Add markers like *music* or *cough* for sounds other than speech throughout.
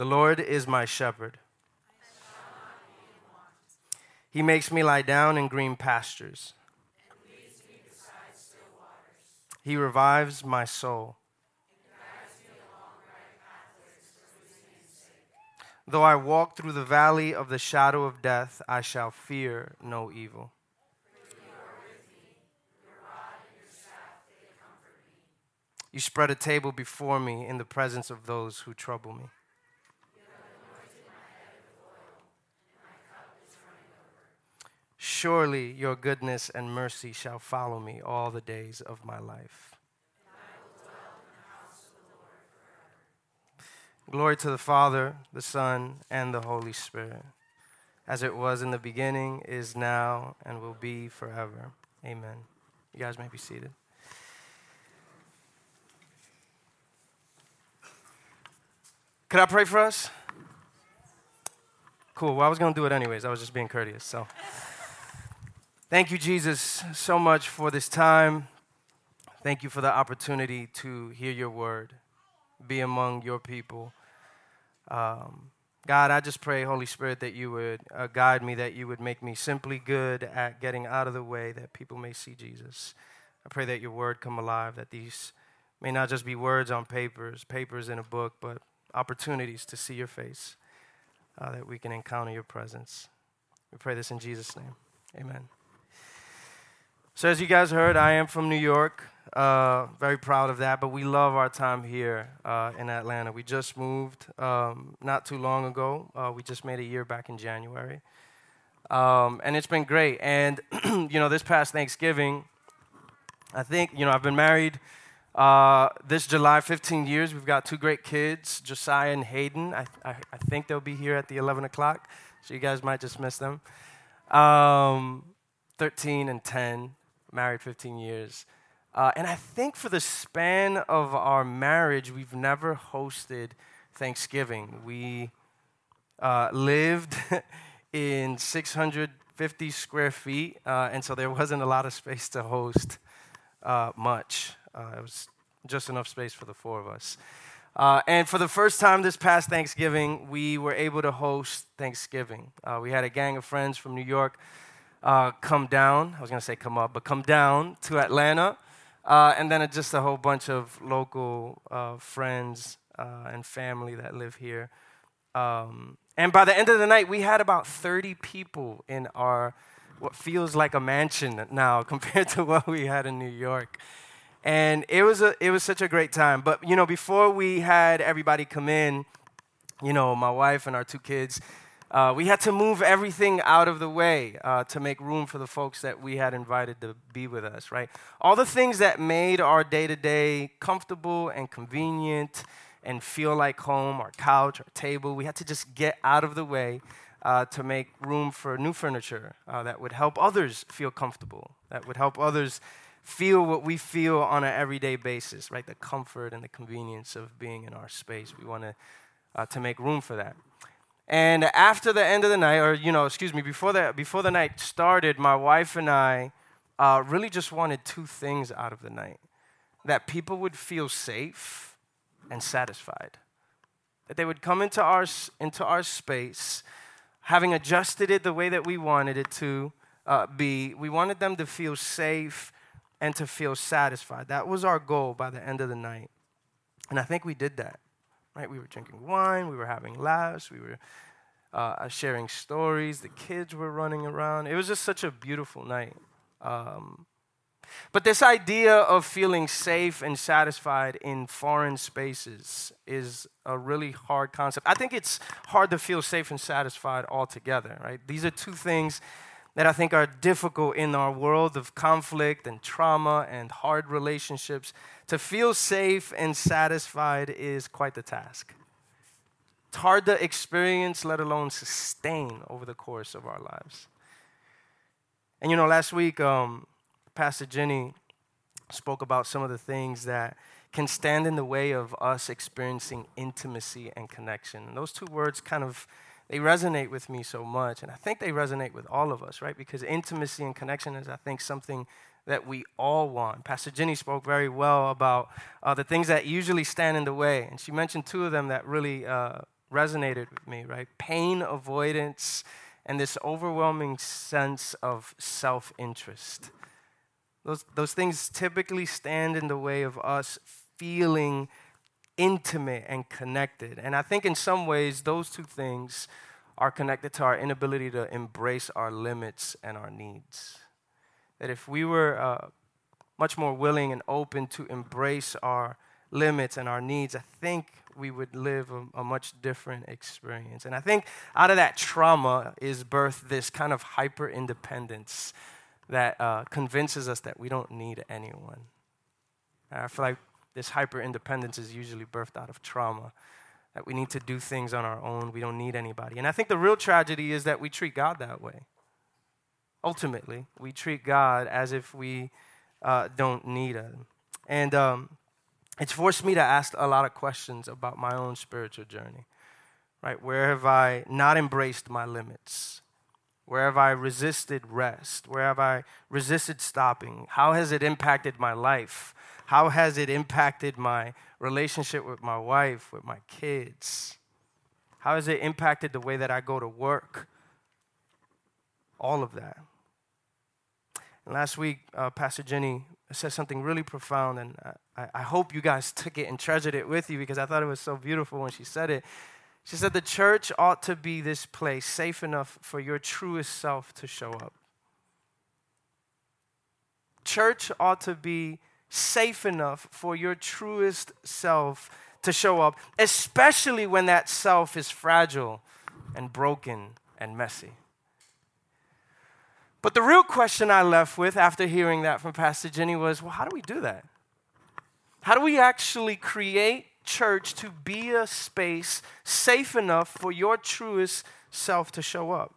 The Lord is my shepherd. He makes me lie down in green pastures. He revives my soul. Though I walk through the valley of the shadow of death, I shall fear no evil. You spread a table before me in the presence of those who trouble me. Surely your goodness and mercy shall follow me all the days of my life. Glory to the Father, the Son, and the Holy Spirit, as it was in the beginning, is now, and will be forever. Amen. You guys may be seated. Could I pray for us? Cool. Well, I was going to do it anyways. I was just being courteous. So, thank you, Jesus, so much for this time. Thank you for the opportunity to hear your word, be among your people. Um, God, I just pray, Holy Spirit, that you would uh, guide me, that you would make me simply good at getting out of the way that people may see Jesus. I pray that your word come alive, that these may not just be words on papers, papers in a book, but opportunities to see your face, uh, that we can encounter your presence. We pray this in Jesus' name. Amen. So, as you guys heard, I am from New York. Uh, very proud of that, but we love our time here uh, in Atlanta. We just moved um, not too long ago. Uh, we just made a year back in January. Um, and it's been great. And, *clears throat* you know, this past Thanksgiving, I think, you know, I've been married uh, this July, 15 years. We've got two great kids, Josiah and Hayden. I, I, I, think they'll be here at the 11 o'clock, so you guys might just miss them. Um, 13 and 10, married 15 years. Uh, and I think for the span of our marriage, we've never hosted Thanksgiving. We uh, lived *laughs* in 650 square feet, uh, and so there wasn't a lot of space to host uh, much. Uh, it was just enough space for the four of us. Uh, and for the first time this past Thanksgiving, we were able to host Thanksgiving. We had a gang of friends from New York uh, come down. I was going to say come up, but come down to Atlanta. Uh, and then just a whole bunch of local uh, friends and family that live here. Um, and by the end of the night, we had about 30 people in our what feels like a mansion now *laughs* compared to what we had in New York and it was a it was such a great time. But you know, before we had everybody come in, you know, my wife and our two kids, uh, we had to move everything out of the way uh, to make room for the folks that we had invited to be with us. Right, all the things that made our day to day comfortable and convenient and feel like home, our couch, our table, we had to just get out of the way. Uh, to make room for new furniture uh, that would help others feel comfortable, that would help others feel what we feel on an everyday basis, right? The comfort and the convenience of being in our space. We want to uh, to make room for that. And after the end of the night, or you know, excuse me, before the before the night started, my wife and I uh, really just wanted two things out of the night: that people would feel safe and satisfied, that they would come into our into our space, having adjusted it the way that we wanted it to uh, be. We wanted them to feel safe and to feel satisfied. That was our goal by the end of the night. And I think we did that. Right? We were drinking wine, we were having laughs, we were uh, sharing stories, the kids were running around. It was just such a beautiful night. Um, but this idea of feeling safe and satisfied in foreign spaces is a really hard concept. I think it's hard to feel safe and satisfied altogether, right? These are two things that I think are difficult in our world of conflict and trauma and hard relationships. To feel safe and satisfied is quite the task. It's hard to experience, let alone sustain over the course of our lives. And you know, last week, um, Pastor Jenny spoke about some of the things that can stand in the way of us experiencing intimacy and connection. And those two words kind of they resonate with me so much. And I think they resonate with all of us, right? Because intimacy and connection is, I think, something that we all want. Pastor Jenny spoke very well about uh, the things that usually stand in the way. And she mentioned two of them that really uh, resonated with me, right? Pain avoidance and this overwhelming sense of self interest. Those, those things typically stand in the way of us feeling intimate and connected. And I think in some ways, those two things are connected to our inability to embrace our limits and our needs. That if we were uh, much more willing and open to embrace our limits and our needs, I think we would live a, a, much different experience. And I think out of that trauma is birthed this kind of hyper independence that uh, convinces us that we don't need anyone. I feel like this hyper independence is usually birthed out of trauma, that we need to do things on our own, we don't need anybody. And I think the real tragedy is that we treat God that way. Ultimately, we treat God as if we uh, don't need Him. And um, it's forced me to ask a lot of questions about my own spiritual journey. Right? Where have I not embraced my limits? Where have I resisted rest? Where have I resisted stopping? How has it impacted my life? How has it impacted my relationship with my wife, with my kids? How has it impacted the way that I go to work? All of that. And last week, uh, Pastor Jenny said something really profound, and I, I hope you guys *laughs* took it and treasured it with you because I thought it was so beautiful when she said it. She said, The church ought to be this place safe enough for your truest self to show up. Church ought to be safe enough for your truest self to show up, especially when that self is fragile and broken and messy. But the real question I left with after hearing that from Pastor Jenny was well, how do we do that? How do we actually create church to be a space safe enough for your truest self to show up?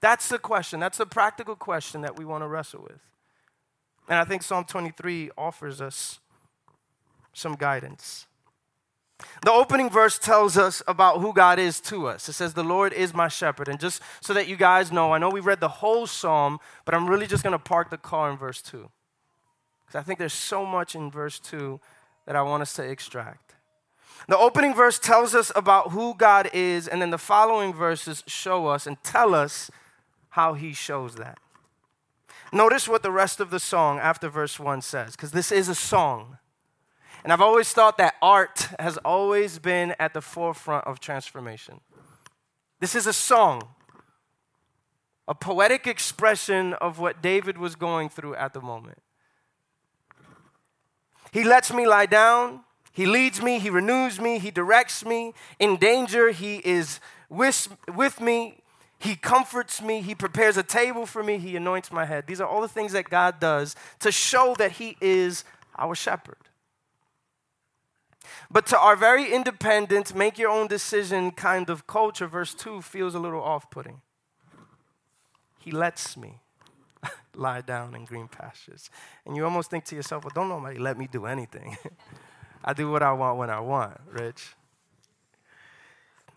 That's the question. That's the practical question that we want to wrestle with. And I think Psalm 23 offers us some guidance. The opening verse tells us about who God is to us. It says, The Lord is my shepherd. And just so that you guys know, I know we read the whole psalm, but I'm really just going to park the car in verse 2. Because I think there's so much in verse 2 that I want us to extract. The opening verse tells us about who God is, and then the following verses show us and tell us how he shows that. Notice what the rest of the song after verse 1 says, because this is a song. And I've always thought that art has always been at the forefront of transformation. This is a song, a poetic expression of what David was going through at the moment. He lets me lie down. He leads me. He renews me. He directs me. In danger, He is with, with me. He comforts me. He prepares a table for me. He anoints my head. These are all the things that God does to show that He is our shepherd. But to our very independent, make your own decision kind of culture, verse 2 feels a little off putting. He lets me *laughs* lie down in green pastures. And you almost think to yourself, well, don't nobody let me do anything. *laughs* I do what I want when I want, Rich.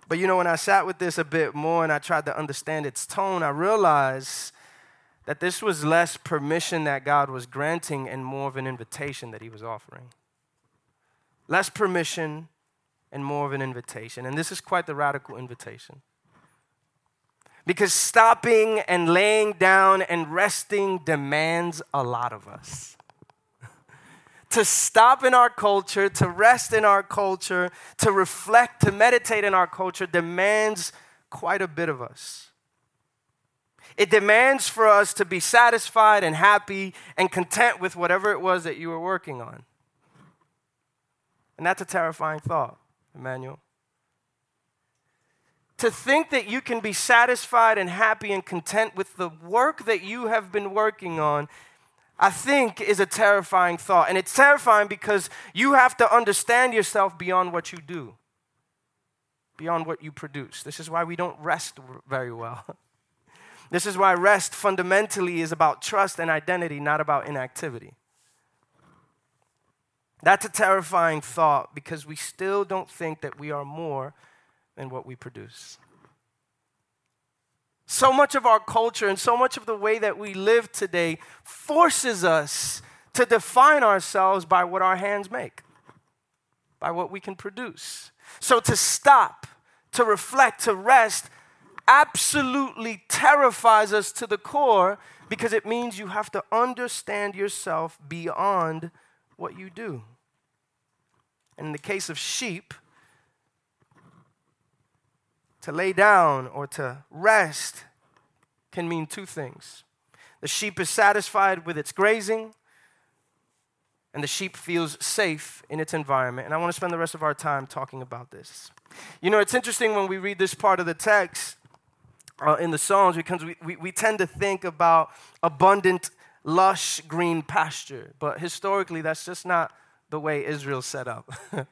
But you know, when I sat with this a bit more and I tried to understand its tone, I realized that this was less permission that God was granting and more of an invitation that He was offering less permission, and more of an invitation. And this is quite the radical invitation. Because stopping and laying down and resting demands a lot of us. To stop in our culture, to rest in our culture, to reflect, to meditate in our culture demands quite a bit of us. It demands for us to be satisfied and happy and content with whatever it was that you were working on. And that's a terrifying thought, Emmanuel. To think that you can be satisfied and happy and content with the work that you have been working on, I think is a terrifying thought. And it's terrifying because you have to understand yourself beyond what you do, beyond what you produce. This is why we don't rest very well. *laughs* This is why rest fundamentally is about trust and identity, not about inactivity. That's a terrifying thought because we still don't think that we are more than what we produce. So much of our culture and so much of the way that we live today forces us to define ourselves by what our hands make, by what we can produce. So to stop, to reflect, to rest, absolutely terrifies us to the core because it means you have to understand yourself beyond what you do. And in the case of sheep, to lay down or to rest can mean two things. The sheep is satisfied with its grazing, and the sheep feels safe in its environment. And I want to spend the rest of our time talking about this. You know, it's interesting when we read this part of the text uh, in the Psalms because we, we, we tend to think about abundant, lush green pasture. But historically, that's just not the way Israel's set up. *laughs*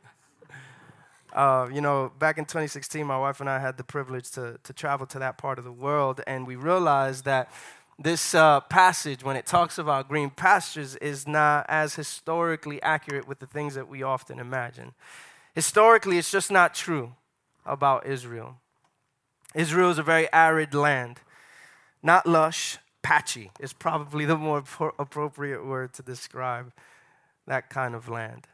uh, you know, back in 2016, my wife and I had the privilege to, to travel to that part of the world, and we realized that this uh, passage, when it talks about green pastures, is not as historically accurate with the things that we often imagine. Historically, it's just not true about Israel. Israel is a very arid land, not lush, patchy is probably the more appropriate word to describe that kind of land.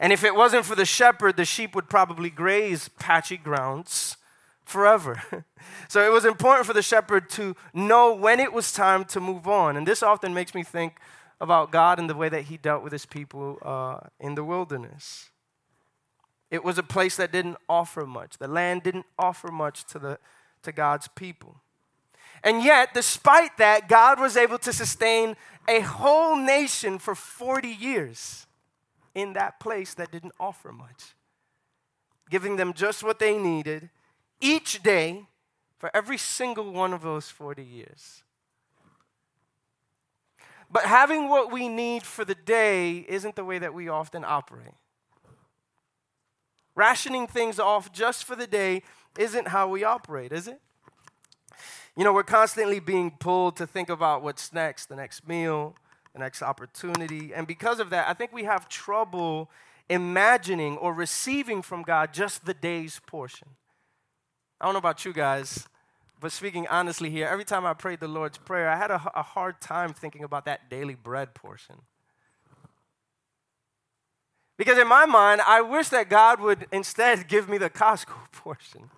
And if it wasn't for the shepherd, the sheep would probably graze patchy grounds forever. *laughs* so it was important for the shepherd to know when it was time to move on. And this often makes me think about God and the way that he dealt with his people uh, in the wilderness. It was a place that didn't offer much. The land didn't offer much to, the, to God's people. And yet, despite that, God was able to sustain a whole nation for 40 years in that place that didn't offer much, giving them just what they needed each day for every single one of those 40 years. But having what we need for the day isn't the way that we often operate. Rationing things off just for the day isn't how we operate, is it? You know, we're constantly being pulled to think about what's next, the next meal, the next opportunity. And because of that, I think we have trouble imagining or receiving from God just the day's portion. I don't know about you guys, but speaking honestly here, every time I prayed the Lord's Prayer, I had a, a hard time thinking about that daily bread portion. Because in my mind, I wish that God would instead give me the Costco *laughs* portion.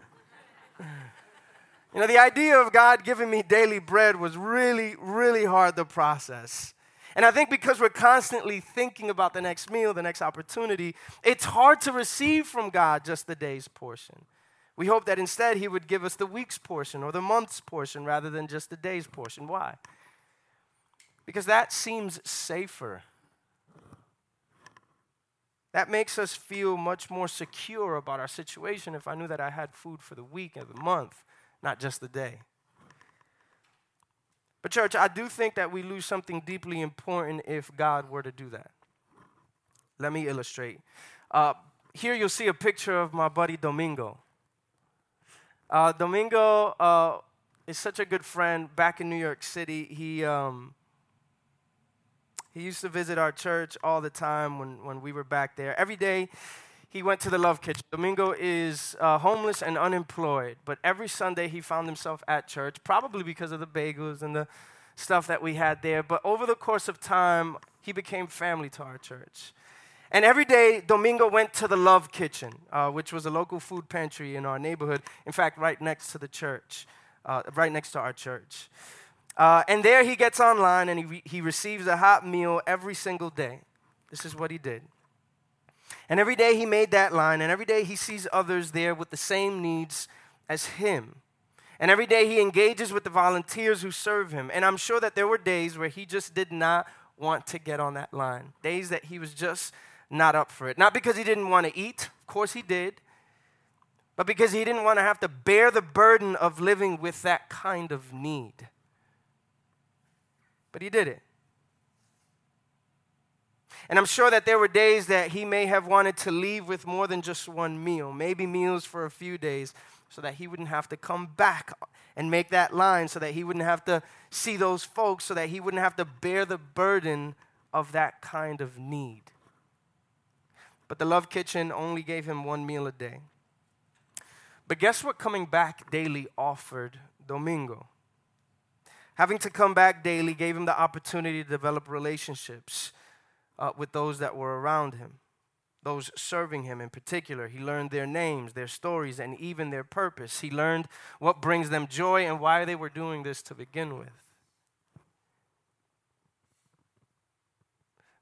you know, the idea of God giving me daily bread was really, really hard to process. And I think because we're constantly thinking about the next meal, the next opportunity, it's hard to receive from God just the day's portion. We hope that instead He would give us the week's portion or the month's portion rather than just the day's portion. Why? Because that seems safer. That makes us feel much more secure about our situation if I knew that I had food for the week and the month, not just the day. But, church, I do think that we lose something deeply important if God were to do that. Let me illustrate. Uh, here you'll see a picture of my buddy Domingo. Uh, Domingo uh, is such a good friend back in New York City. He, um, he used to visit our church all the time when, when we were back there. Every day, he went to the Love Kitchen. Domingo is uh, homeless and unemployed, but every Sunday he found himself at church, probably because of the bagels and the stuff that we had there. But over the course of time, he became family to our church. And every day, Domingo went to the Love Kitchen, uh, which was a local food pantry in our neighborhood. In fact, right next to the church, uh, right next to our church. Uh, and there he gets online and he, re- he receives a hot meal every single day. This is what he did. And every day he made that line, and every day he sees others there with the same needs as him. And every day he engages with the volunteers who serve him. And I'm sure that there were days where he just did not want to get on that line, days that he was just not up for it. Not because he didn't want to eat, of course he did, but because he didn't want to have to bear the burden of living with that kind of need. But he did it. And I'm sure that there were days that he may have wanted to leave with more than just one meal, maybe meals for a few days, so that he wouldn't have to come back and make that line, so that he wouldn't have to see those folks, so that he wouldn't have to bear the burden of that kind of need. But the Love Kitchen only gave him one meal a day. But guess what coming back daily offered Domingo? Having to come back daily gave him the opportunity to develop relationships uh, with those that were around him, those serving him in particular. He learned their names, their stories, and even their purpose. He learned what brings them joy and why they were doing this to begin with.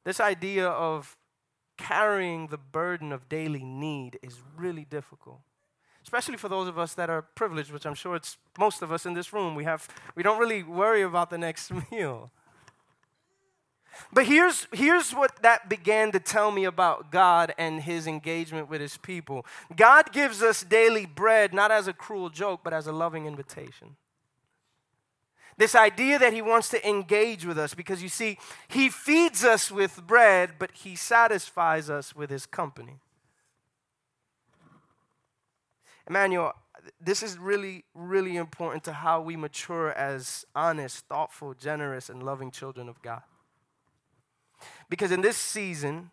This idea of carrying the burden of daily need is really difficult especially for those of us that are privileged which i'm sure it's most of us in this room we have we don't really worry about the next *laughs* meal but here's, here's what that began to tell me about God and his engagement with his people. God gives us daily bread not as a cruel joke, but as a loving invitation. This idea that he wants to engage with us because you see, he feeds us with bread, but he satisfies us with his company. Emmanuel, this is really, really important to how we mature as honest, thoughtful, generous, and loving children of God. Because in this season,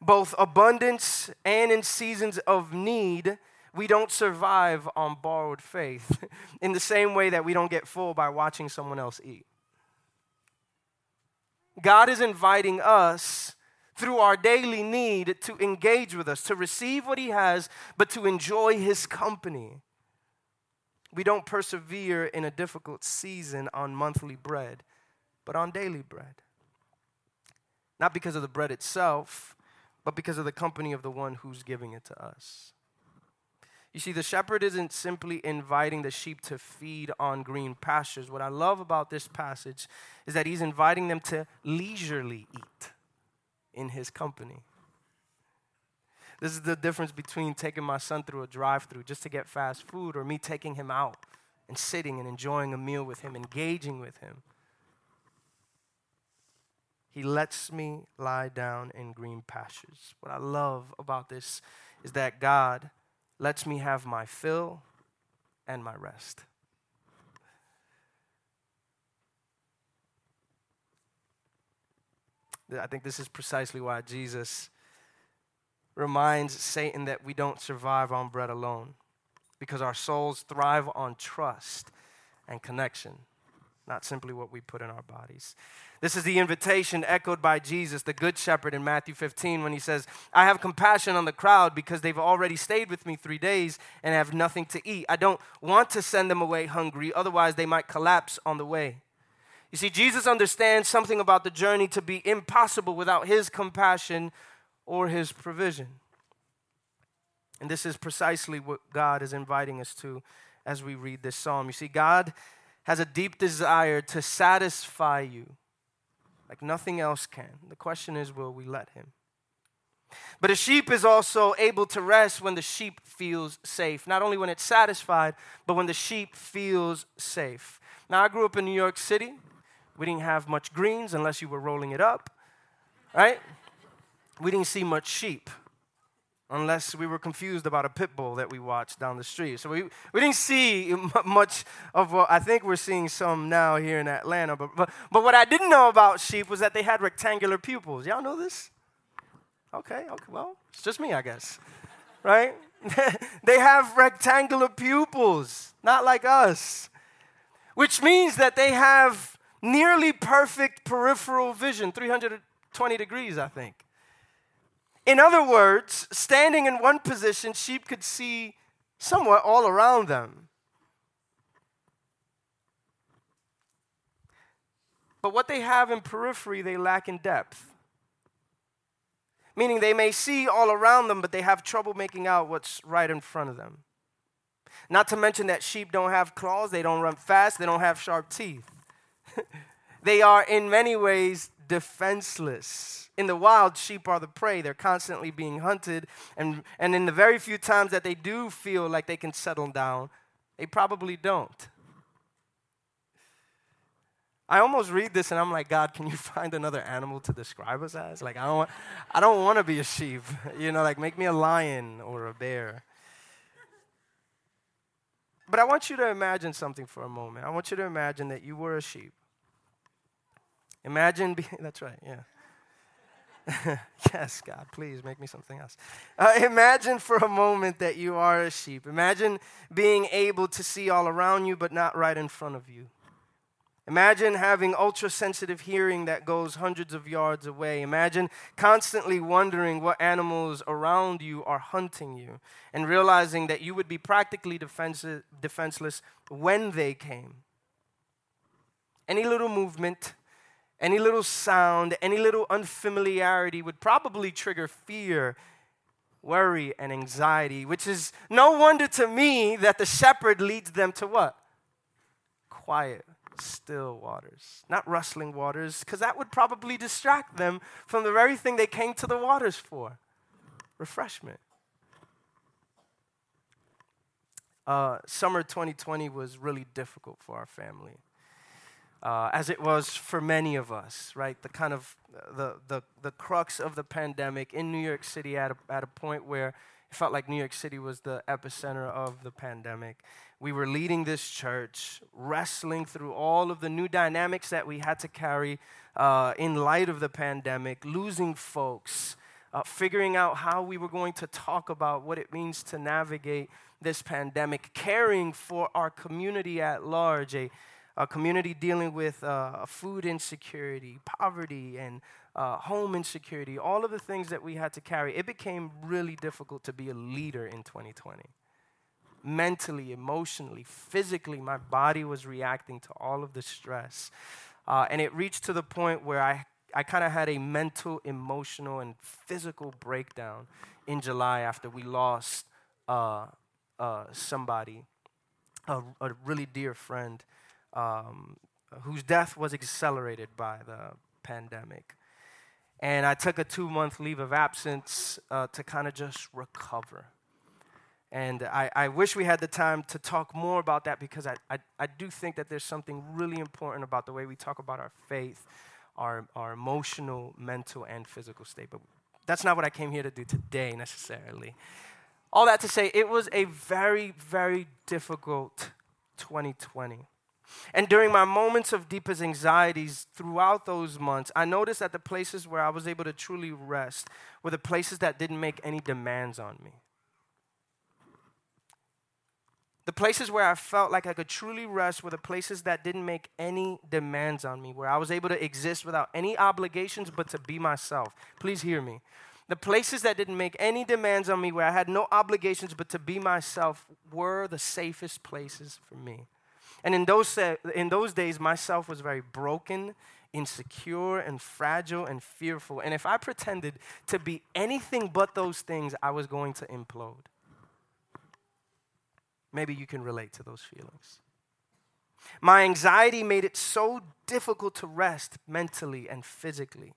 both abundance and in seasons of need, we don't survive on borrowed faith *laughs* in the same way that we don't get full by watching someone else eat. God is inviting us through our daily need to engage with us, to receive what He has, but to enjoy His company. We don't persevere in a difficult season on monthly bread, but on daily bread. Not because of the bread itself, but because of the company of the one who's giving it to us. You see, the shepherd isn't simply inviting the sheep to feed on green pastures. What I love about this passage is that he's inviting them to leisurely eat in his company. This is the difference between taking my son through a drive through just to get fast food or me taking him out and sitting and enjoying a meal with him, engaging with him. He lets me lie down in green pastures. What I love about this is that God lets me have my fill and my rest. I think this is precisely why Jesus reminds Satan that we don't survive on bread alone, because our souls thrive on trust and connection not simply what we put in our bodies. This is the invitation echoed by Jesus, the Good Shepherd, in Matthew 15, when he says, I have compassion on the crowd because they've already stayed with me three days and have nothing to eat. I don't want to send them away hungry, otherwise, they might collapse on the way. You see, Jesus understands something about the journey to be impossible without his compassion or his provision. And this is precisely what God is inviting us to as we read this psalm. You see, God has a deep desire to satisfy you like nothing else can. The question is, will we let him? But a sheep is also able to rest when the sheep feels safe. Not only when it's satisfied, but when the sheep feels safe. Now, I grew up in New York City. We didn't have much greens unless you were rolling it up, right? We didn't see much sheep unless we were confused about a pit bull that we watched down the street. So we, we didn't see *laughs* much of what I think we're seeing some now here in Atlanta. But, but, but what I didn't know about sheep was that they had rectangular pupils. Y'all know this? Okay, okay, well, it's just me, I guess. Right? *laughs* they have rectangular pupils, not like us, which means that they have nearly perfect peripheral vision, 320 degrees, I think. In other words, standing in one position, sheep could see somewhat all around them. But what they have in periphery, they lack in depth. Meaning they may see all around them, but they have trouble making out what's right in front of them. Not to mention that sheep don't have claws, they don't run fast, they don't have sharp teeth. *laughs* they are, in many ways, defenseless. In the wild, sheep are the prey. They're constantly being hunted. And, and in the very few times that they do feel like they can settle down, they probably don't. I almost read this and I'm like, God, can you *laughs* find another animal to describe us as? Like, I don't want, I don't want to be a sheep. *laughs* You know, like make me a lion or a bear. But I want you to imagine something for a moment. I want you to imagine that you were a sheep Imagine being, *laughs* that's right, yeah. *laughs* yes, God, please make me something else. Uh, imagine for a moment that you are a sheep. Imagine being able to see all around you, but not right in front of you. Imagine having ultra sensitive hearing that goes hundreds of yards away. Imagine constantly wondering what animals around you are hunting you and realizing that you would be practically defenseless when they came. Any little movement, any little sound, any little unfamiliarity would probably trigger fear, worry, and anxiety, which is no wonder to me that the shepherd leads them to what? Quiet still waters, not rustling waters, because that would probably distract them from the very thing they came to the waters for refreshment. Uh, summer 2020 was really difficult for our family, uh, as it was for many of us, right? The kind of the, the, the crux of the pandemic in New York City at a, at a point where it felt like New York City was the epicenter of the pandemic we were leading this church, wrestling through all of the new dynamics that we had to carry uh, in light of the pandemic, losing folks, uh, figuring out how we were going to talk about what it means to navigate this pandemic, caring for our community at large, a, a community dealing with uh, food insecurity, poverty, and uh, home insecurity, all of the things that we had to carry. It became really difficult to be a leader in 2020 mentally, emotionally, physically, my body was reacting to all of the stress. Uh, and it reached to the point where I, I kind of had a mental, emotional, and physical breakdown in July after we lost uh, uh, somebody, a, a, really dear friend, um, whose death was accelerated by the pandemic. And I took a two month leave of absence uh, to kind of just recover. And I, I wish we had the time to talk more about that because I, I, I do think that there's something really important about the way we talk about our faith, our, our emotional, mental, and physical state. But that's not what I came here to do today necessarily. All that to say, it was a very, very difficult 2020. And during my moments of deepest anxieties throughout those months, I noticed that the places where I was able to truly rest were the places that didn't make any demands on me. The places where I felt like I could truly rest were the places that didn't make any demands on me, where I was able to exist without any obligations but to be myself. Please hear me. The places that didn't make any demands on me, where I had no obligations but to be myself, were the safest places for me. And in those, uh, in those days, myself was very broken, insecure, and fragile and fearful. And if I pretended to be anything but those things, I was going to implode. Maybe you can relate to those feelings. My anxiety made it so difficult to rest mentally and physically.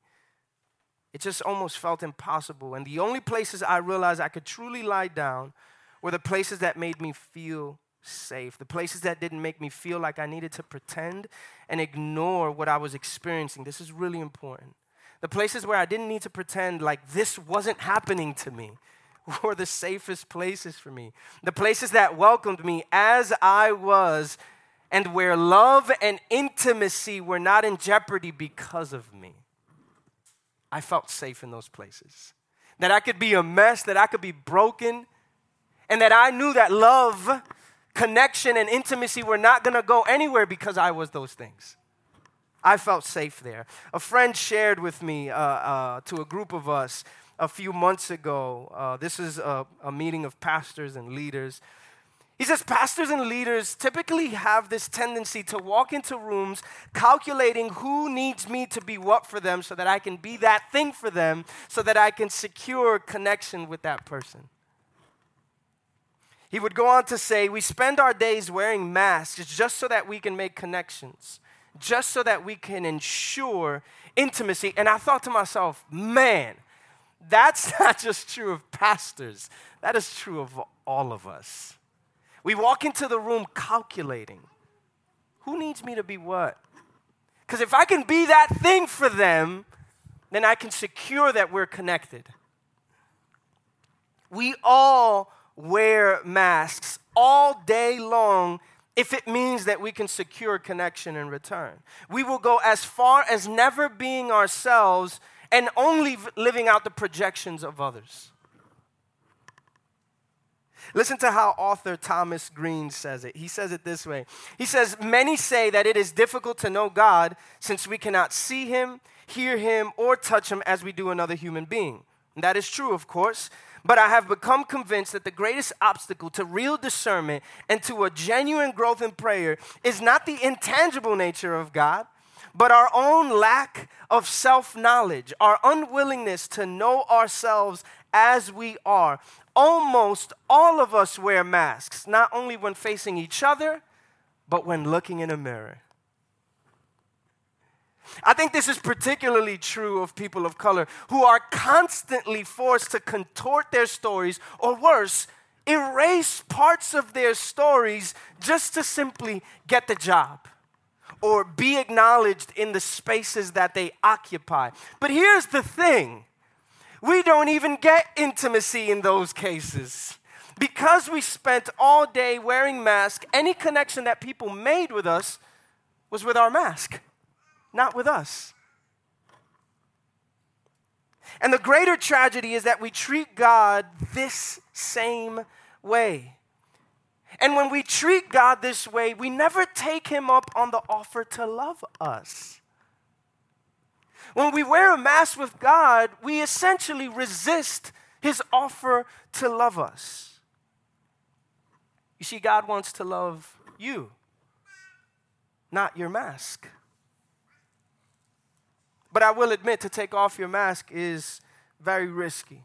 It just almost felt impossible. And the only places I realized I could truly lie down were the places that made me feel safe, the places that didn't make me feel like I needed to pretend and ignore what I was experiencing. This is really important. The places where I didn't need to pretend like this wasn't happening to me *laughs* were the safest places for me. The places that welcomed me as I was, and where love and intimacy were not in jeopardy because of me. I felt safe in those places. That I could be a mess, that I could be broken, and that I knew that love, connection, and intimacy were not gonna go anywhere because I was those things. I felt safe there. A friend shared with me uh, uh, to a group of us a few months ago. Uh, this is a, a meeting of pastors and leaders. He says pastors and leaders typically have this tendency to walk into rooms calculating who needs me to be what for them so that I can be that thing for them so that I can secure connection with that person. He would go on to say, We spend our days wearing masks just so that we can make connections, just so that we can ensure intimacy. And I thought to myself, man, that's *laughs* not just true of pastors, that is true of all of us. We walk into the room calculating who needs me to be what? Because if I can be that thing for them, then I can secure that we're connected. We all wear masks all day long if it means that we can secure connection in return. We will go as far as never being ourselves and only living out the projections of others. Listen to how author Thomas Green says it. He says it this way He says, Many say that it is difficult to know God since we cannot see him, hear him, or touch him as we do another human being. And that is true, of course. But I have become convinced that the greatest obstacle to real discernment and to a genuine growth in prayer is not the intangible nature of God, but our own lack of self knowledge, our unwillingness to know ourselves as we are. Almost all of us wear masks, not only when facing each other, but when looking in a mirror. I think this is particularly true of people of color who are constantly forced to contort their stories, or worse, erase parts of their stories just to simply get the job or be acknowledged in the spaces that they occupy. But here's the thing we don't even get intimacy in those cases. Because we spent all day wearing masks, any connection that people made with us was with our mask, not with us. And the greater tragedy is that we treat God this same way. And when we treat God this way, we never take Him up on the offer to love us. When we wear a mask with God, we essentially resist His offer to love us. You see, God wants to love you, not your mask. But I will admit, to take off your mask is very risky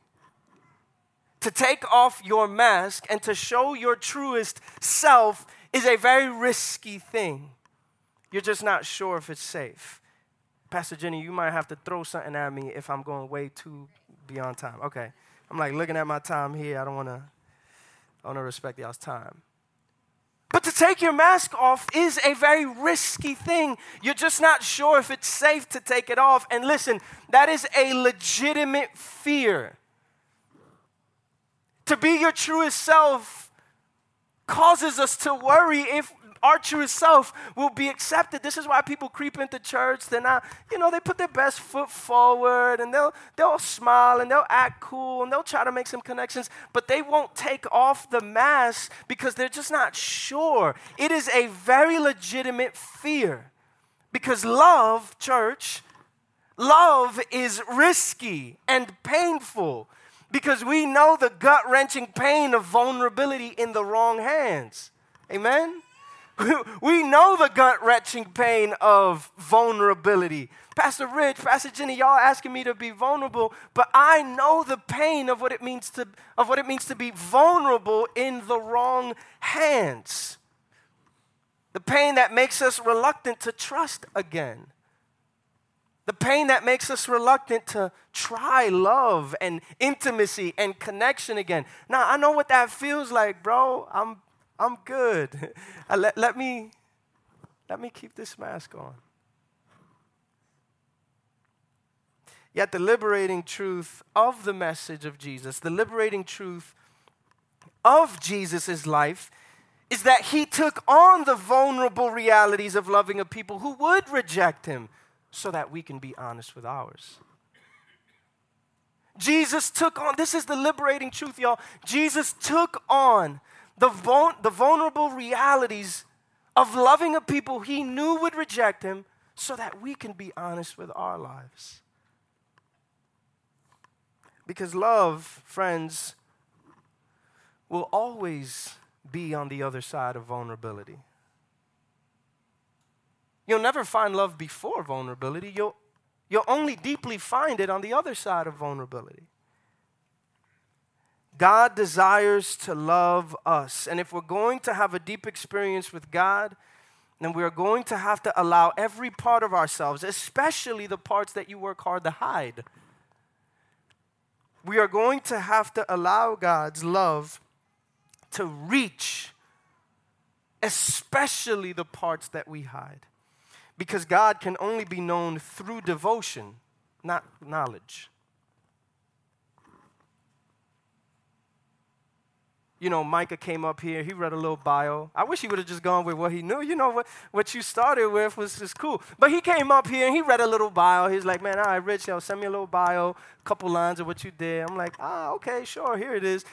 to take off your mask and to show your truest self is a very risky thing. You're just not sure if it's safe. Pastor Jenny, you might have to throw something at me if I'm going way too beyond time. Okay. I'm like looking at my time here. I don't want to I want to respect y'all's time. But to take your mask off is a very risky thing. You're just not sure if it's safe to take it off. And listen, that is a legitimate fear. To be your truest self causes us to worry if our truest self will be accepted. This is why people creep into church. They're not, you know, they put their best foot forward and they'll they'll smile and they'll act cool and they'll try to make some connections, but they won't take off the mask because they're just not sure. It is a very legitimate fear. Because love, church, love is risky and painful because we know the gut wrenching pain of vulnerability in the wrong hands. Amen? *laughs* We know the gut wrenching pain of vulnerability. Pastor Rich, Pastor Jenny, y'all asking me to be vulnerable, but I know the pain of what it means to of what it means to be vulnerable in the wrong hands. The pain that makes us reluctant to trust again. The pain that makes us reluctant to try love and intimacy and connection again. Now, I know what that feels like, bro. I'm, I'm good. *laughs* Uh, let, let, me, let me keep this mask on. Yet, the liberating truth of the message of Jesus, the liberating truth of Jesus' life, is that he took on the vulnerable realities of loving a people who would reject him so that we can be honest with ours. Jesus took on, this is the liberating truth, y'all. Jesus took on the, vul- the vulnerable realities of loving a people he knew would reject him so that we can be honest with our lives. Because love, friends, will always be on the other side of vulnerability. You'll never find love before vulnerability. You'll, you'll only deeply find it on the other side of vulnerability. God desires to love us. And if we're going to have a deep experience with God, then we are going to have to allow every part of ourselves, especially the parts that you work hard to hide. We are going to have to allow God's love to reach, especially the parts that we hide. Because God can only be known through devotion, not knowledge. You know, Micah came up here, he read a little bio. I wish he would have just gone with what he knew. You know, what, what you started with was just cool. But he came up here and he read a little bio. He's like, man, all right, Rich, yo, send me a little bio, a couple lines of what you did. I'm like, ah, okay, sure, here it is.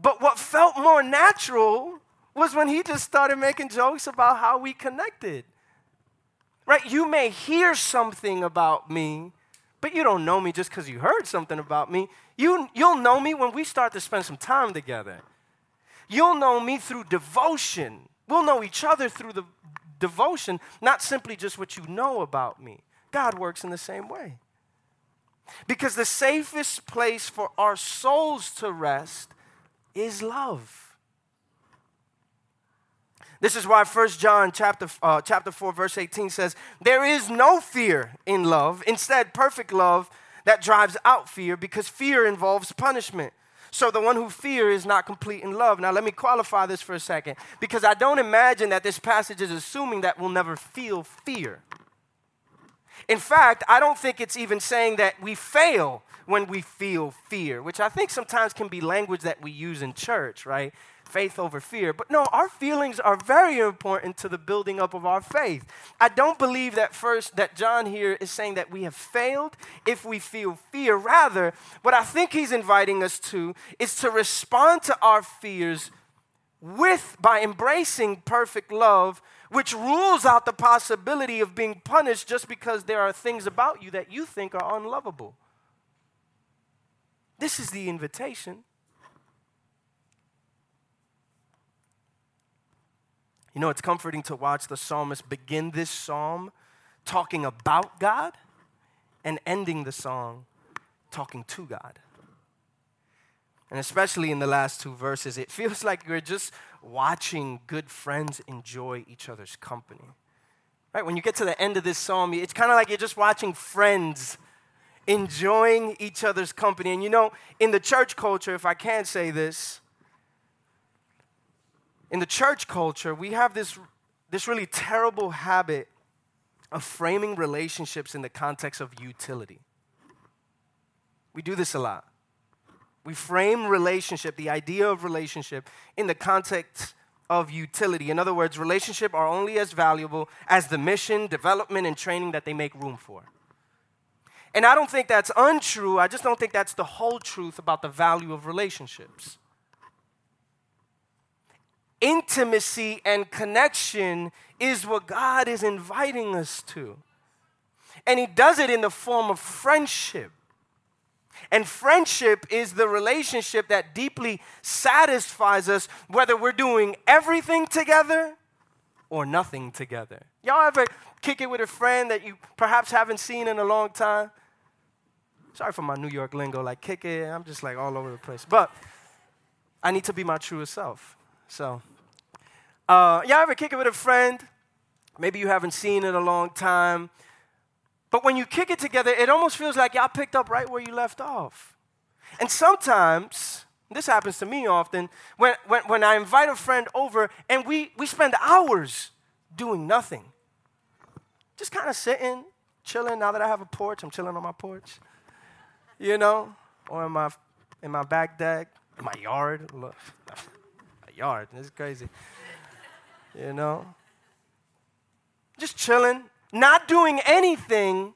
But what felt more natural was when he just started making jokes about how we connected. Right? You may hear something about me, but you don't know me just because you heard something about me. You, you'll know me when we start to spend some time together. You'll know me through devotion. We'll know each other through the devotion, not simply just what you know about me. God works in the same way. Because the safest place for our souls to rest is love. This is why 1 John chapter, uh, chapter 4, verse 18 says, There is no fear in love. Instead, perfect love that drives out fear because fear involves punishment. So the one who fears is not complete in love. Now, let me qualify this for a second because I don't imagine that this passage is assuming that we'll never feel fear. In fact, I don't think it's even saying that we fail when we feel fear, which I think sometimes can be language that we use in church, right? Faith over fear. But no, our feelings are very important to the building up of our faith. I don't believe that first that John here is saying that we have failed if we feel fear. Rather, what I think he's inviting us to is to respond to our fears with by embracing perfect love which rules out the possibility of being punished just because there are things about you that you think are unlovable. This is the invitation. You know, it's comforting to watch the psalmist begin this psalm talking about God and ending the song talking to God. And especially in the last two verses, it feels *laughs* like you're just watching good friends enjoy each other's company. Right? When you get to the end of this psalm, it's kind of like you're just watching friends enjoying each other's company. And you know, in the church culture, if I can say this, in the church culture, we have this, this really terrible habit of framing relationships in the context of utility. We do this a lot. We frame relationship, the idea of relationship, in the context of utility. In other words, relationships are only as valuable as the mission, development, and training that they make room for. And I don't think that's untrue. I just don't think that's the whole truth about the value of relationships. Intimacy and connection is what God is inviting us to. And He does it in the form of friendship. And friendship is the relationship that deeply satisfies us, whether we're doing everything together or nothing together. Y'all ever kick it with a friend that you perhaps haven't seen in a long time? Sorry for my New York lingo, like kick it. I'm just like all over the place. But I need to be my truest self. So, uh, y'all ever kick it with a friend? Maybe you haven't seen it a long time but when you kick it together, it almost feels like y'all picked up right where you left off. And sometimes, this happens to me often, when, when, when I invite a friend over and we, we spend hours doing nothing. Just kind of sitting, chilling. Now that I have a porch, I'm chilling on my porch. You know, or in my, in my back deck, in my yard. Yard, is crazy. You know? Just chilling, not doing anything,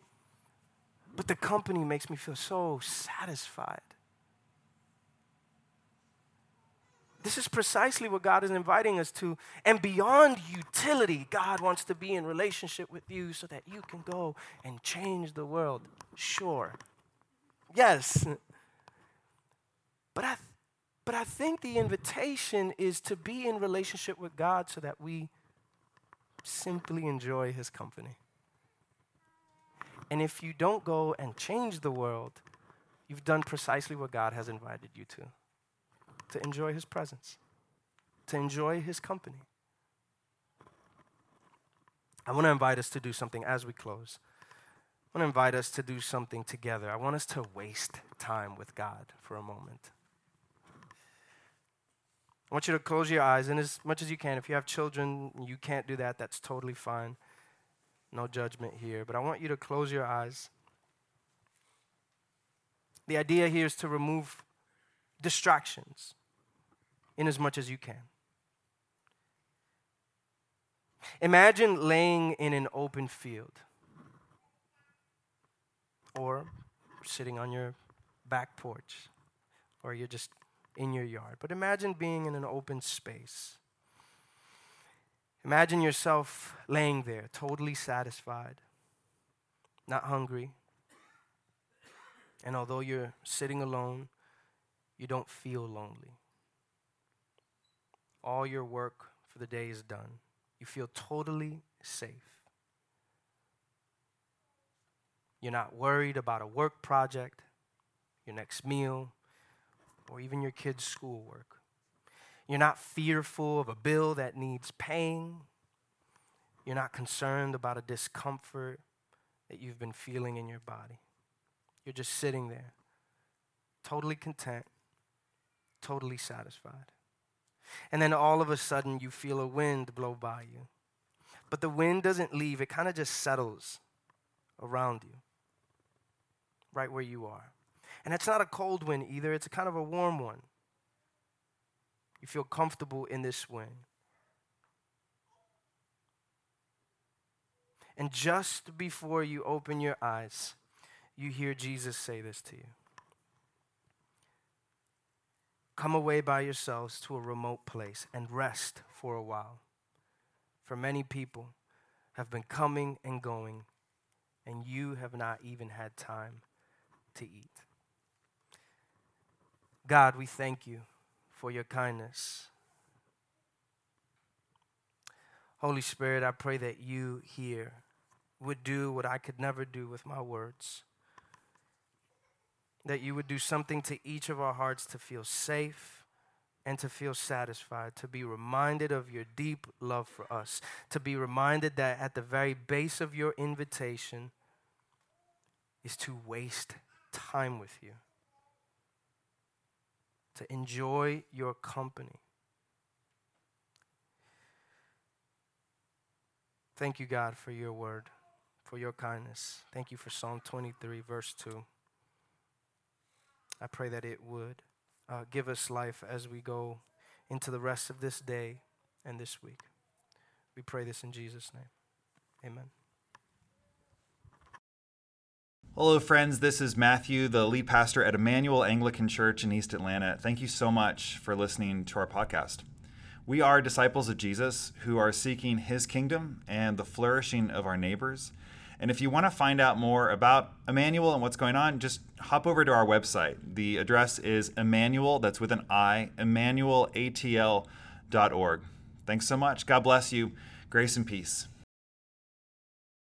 but the company makes me feel so satisfied. This is precisely what God is inviting us to. And beyond utility, God wants to be in relationship with you so that you can go and change the world. Sure. Yes. But I, but I think the invitation is to be in relationship with God so that we simply enjoy his company. And if you don't go and change the world, you've done precisely what God has invited you to to enjoy His presence, to enjoy His company. I want to invite us to do something as we close. I want to invite us to do something together. I want us to waste time with God for a moment. I want you to close your eyes, and as much as you can, if you have children, you can't do that, that's totally fine. No judgment here, but I want you to close your eyes. The idea here is to remove distractions in as much as you can. Imagine laying in an open field or sitting on your back porch or you're just in your yard, but imagine being in an open space. Imagine yourself laying there, totally satisfied, not hungry. And although you're sitting alone, you don't feel lonely. All your work for the day is done. You feel totally safe. You're not worried about a work project, your next meal, or even your kids' schoolwork. You're not fearful of a bill that needs paying. You're not concerned about a discomfort that you've been feeling in your body. You're just sitting there, totally content, totally satisfied. And then all of a sudden, you feel a wind blow by you. But the wind doesn't leave, it kind of just settles around you right where you are. And it's not a cold wind either, it's a kind of a warm one. You feel comfortable in this wind. And just before you open your eyes, you hear Jesus say this to you Come away by yourselves to a remote place and rest for a while. For many people have been coming and going, and you have not even had time to eat. God, we thank you for your kindness. Holy Spirit, I pray that you here would do what I could never do with my words. That you would do something to each of our hearts to feel safe and to feel satisfied, to be reminded of your deep love for us, to be reminded that at the very base of your invitation is to waste time with you, to enjoy your company. Thank you, God, for your word, for your kindness. Thank you for Psalm 23, verse 2. I pray that it would uh, give us life as we go into the rest of this day and this week. We pray this in Jesus' name. Amen. Hello, friends. This is Matthew, the lead pastor at Emmanuel Anglican Church in East Atlanta. Thank you so much for listening to our podcast. We are disciples of Jesus who are seeking his kingdom and the flourishing of our neighbors. And if you want to find out more about Emmanuel and what's going on, just hop over to our website. The address is Emmanuel, that's with an I, emmanuelatl.org. Thanks so much. God bless you. Grace and peace.